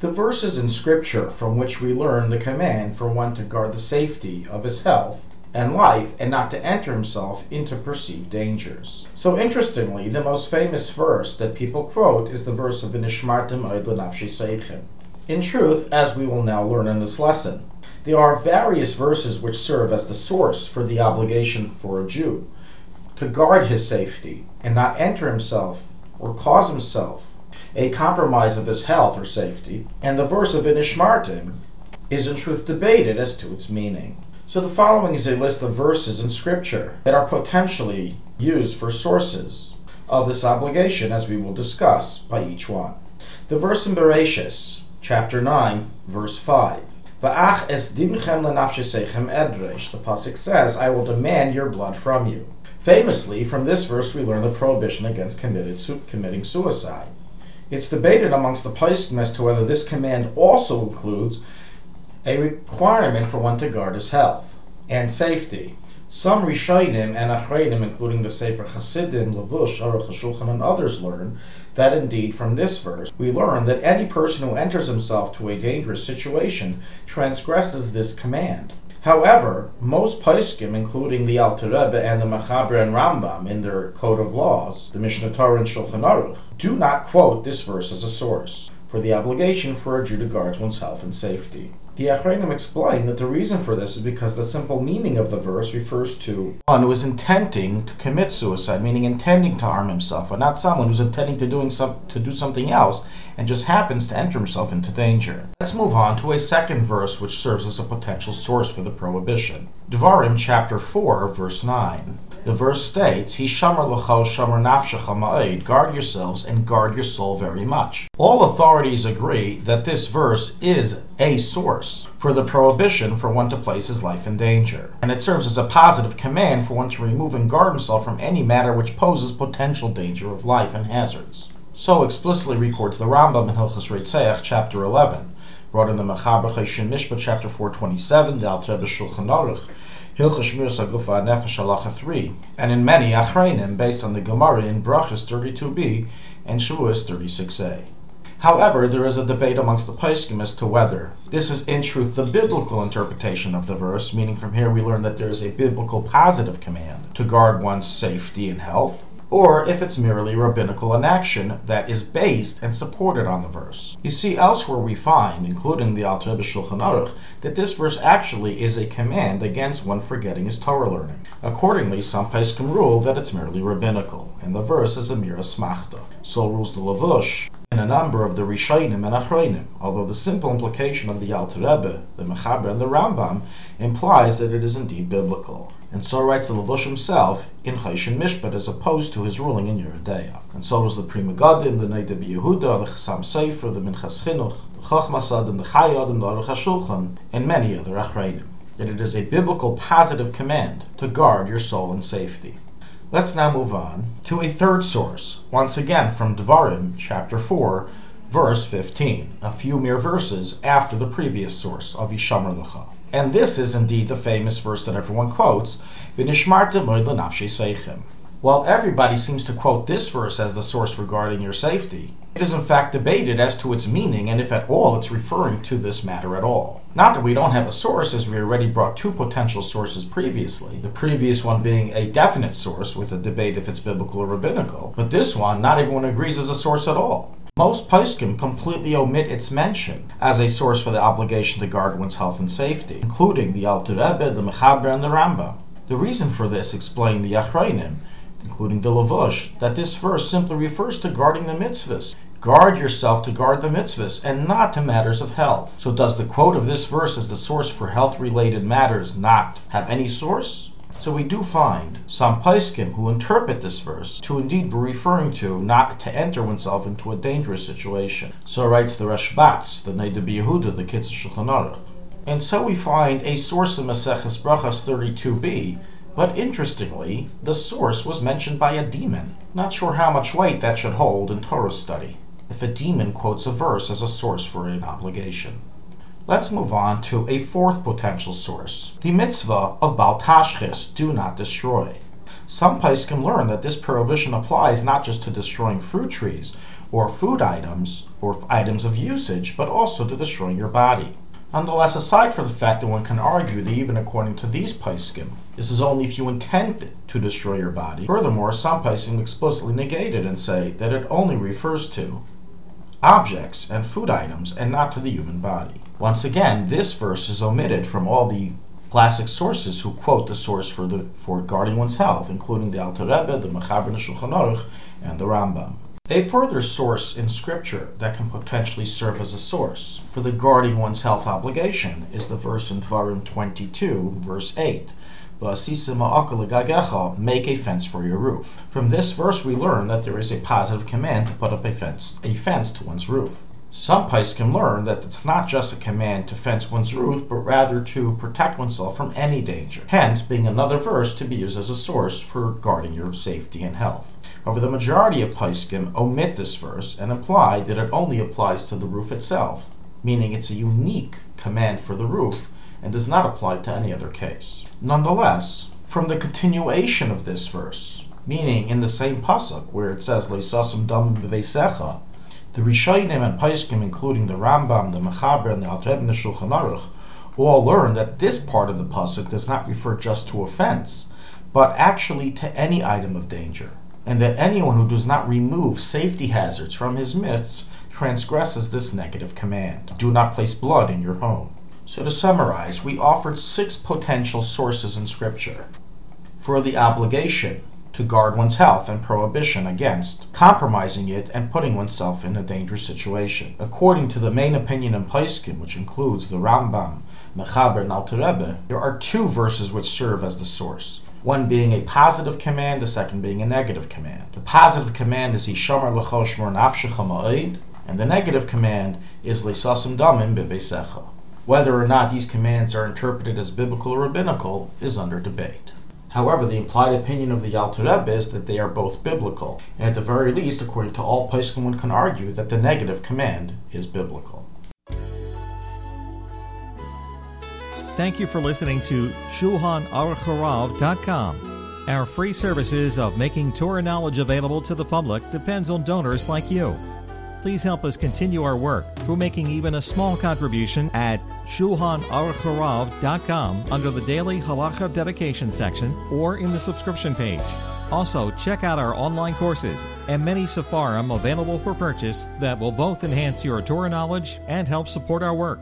The verses in Scripture from which we learn the command for one to guard the safety of his health and life and not to enter himself into perceived dangers. So, interestingly, the most famous verse that people quote is the verse of Vinishmartim Nafshi Seichem. In truth, as we will now learn in this lesson, there are various verses which serve as the source for the obligation for a Jew to guard his safety and not enter himself or cause himself a compromise of his health or safety, and the verse of Inishmartim is in truth debated as to its meaning. So the following is a list of verses in Scripture that are potentially used for sources of this obligation, as we will discuss by each one. The verse in Bereshis, chapter 9, verse 5. Va'ach es edresh. The pasuk says, "I will demand your blood from you." Famously, from this verse, we learn the prohibition against committed, committing suicide. It's debated amongst the Paiskim as to whether this command also includes a requirement for one to guard his health and safety. Some Rishonim and Achreinim, including the Sefer Chassidim, Levush, Aruch HaShulchan, and others, learn that indeed from this verse we learn that any person who enters himself to a dangerous situation transgresses this command. However, most Paiskim, including the Alter Rebbe and the Machaber and Rambam in their Code of Laws, the Mishnah Torah and Shulchan Aruch, do not quote this verse as a source for the obligation for a Jew to guard one's health and safety. The Achreinim explain that the reason for this is because the simple meaning of the verse refers to one who is intending to commit suicide, meaning intending to harm himself, and not someone who's intending to doing some to do something else and just happens to enter himself into danger. Let's move on to a second verse which serves as a potential source for the prohibition. Devarim chapter 4, verse 9. The verse states, He shamar l'cho shamar nafshecha ma'ed, guard yourselves and guard your soul very much. All authorities agree that this verse is a source for the prohibition for one to place his life in danger, and it serves as a positive command for one to remove and guard himself from any matter which poses potential danger of life and hazards. So explicitly records the Rambam in Hilchas Reitzeach, chapter 11, brought in the Mechaber Cheshin Mishpat, chapter 427, the Alter Rebbe Shulchan Aruch, Hilchas Agufa Nefesh Halacha 3, and in many Achreinim based on the Gemara in Brachas 32b and Shavuos 36a. However, there is a debate amongst the Paiskim as to whether this is in truth the biblical interpretation of the verse, meaning from here we learn that there is a biblical positive command to guard one's safety and health, or if it's merely rabbinical inaction that is based and supported on the verse. You see, elsewhere we find, including the Alter Shulchan Aruch, that this verse actually is a command against one forgetting his Torah learning. Accordingly, some Paiskim rule that it's merely rabbinical, and the verse is a mere asmachta. So rules the Lavush, a number of the Rishonim and Achroinim, although the simple implication of the Alter Rebbe, the Mechaber, and the Rambam implies that it is indeed biblical. And so writes the Lavush himself in Chayshin Mishpat as opposed to his ruling in Yoreh Deah. And so was the Pri Megadim, the Neidah Yehuda, the Chasam Sofer, the Minchas Chinuch, the Chochmas Adam, and the Chayei Adam, the Aruch HaShulchan, and many other Achreidim. That it is a biblical positive command to guard your soul and safety. Let's now move on to a third source, once again from Devarim, chapter 4, verse 15, a few mere verses after the previous source of Yishamar Lecha. And this is indeed the famous verse that everyone quotes, V'nishmarta moed l'nafshei seichem. While everybody seems to quote this verse as the source regarding your safety, it is in fact debated as to its meaning and if at all it's referring to this matter at all. Not that we don't have a source, as we already brought two potential sources previously, the previous one being a definite source with a debate if it's biblical or rabbinical, but this one, not everyone agrees is a source at all. Most poskim completely omit its mention as a source for the obligation to guard one's health and safety, including the Alter Rebbe, the Mechaber, and the Rambam. The reason for this, explain the Achrayim, including the Lavush, that this verse simply refers to guarding the mitzvahs. Guard yourself to guard the mitzvahs and not to matters of health. So, does the quote of this verse as the source for health related matters not have any source? So, we do find some Paiskim who interpret this verse to indeed be referring to not to enter oneself into a dangerous situation. So writes the Rashbats, the Neidah Yehuda, the Kitzur Shulchan Aruch. And so we find a source in Maseches Brachas 32b but interestingly, the source was mentioned by a demon. Not sure how much weight that should hold in Torah study, if a demon quotes a verse as a source for an obligation. Let's move on to a fourth potential source the mitzvah of Bal Tashchis, do not destroy. Some can learn that this prohibition applies not just to destroying fruit trees or food items or items of usage, but also to destroying your body. Nonetheless, aside from the fact that one can argue that even according to these paiskim, this is only if you intend to destroy your body. Furthermore, some paiskim explicitly negate it and say that it only refers to objects and food items and not to the human body. Once again, this verse is omitted from all the classic sources who quote the source for the for guarding one's health, including the Alter Rebbe, the Mechaber Shulchan Aruch, and the Rambam. A further source in Scripture that can potentially serve as a source for the guarding one's health obligation is the verse in Dvarim 22, verse 8. Make a fence for your roof. From this verse, we learn that there is a positive command to put up a fence, a fence to one's roof. Some pais can learn that it's not just a command to fence one's roof, but rather to protect oneself from any danger, hence being another verse to be used as a source for guarding your safety and health. However, the majority of paiskim omit this verse and imply that it only applies to the roof itself, meaning it's a unique command for the roof and does not apply to any other case. Nonetheless, from the continuation of this verse, meaning in the same pasuk where it says "Leisasum dam b'veisecha," The Rishonim and Paiskim, including the Rambam, the Mechaber, and the Alter Rebbe Shulchan Aruch, all learn that this part of the pasuk does not refer just to offense, but actually to any item of danger, and that anyone who does not remove safety hazards from his midst transgresses this negative command. Do not place blood in your home. So to summarize, we offered six potential sources in Scripture for the obligation to guard one's health and prohibition against compromising it and putting oneself in a dangerous situation. According to the main opinion in Paiskim, which includes the Rambam, Mechaber, and Alter Rebbe, there are two verses which serve as the source. One being a positive command, the second being a negative command. The positive command is Hishamar lechoshmor nafshecha ma'id, and the negative command is Lisasim damim bevesecha. Whether or not these commands are interpreted as biblical or rabbinical is under debate. However, the implied opinion of the Alter Rebbe is that they are both biblical, and at the very least, according to all Paiskim, one can argue that the negative command is biblical. Thank you for listening to ShulchanAruchHarav.com. Our free services of making Torah knowledge available to the public depends on donors like you. Please help us continue our work through making even a small contribution at ShulchanAruchHarav.com under the Daily Halacha Dedication section or in the subscription page. Also, check out our online courses and many Sefarim available for purchase that will both enhance your Torah knowledge and help support our work.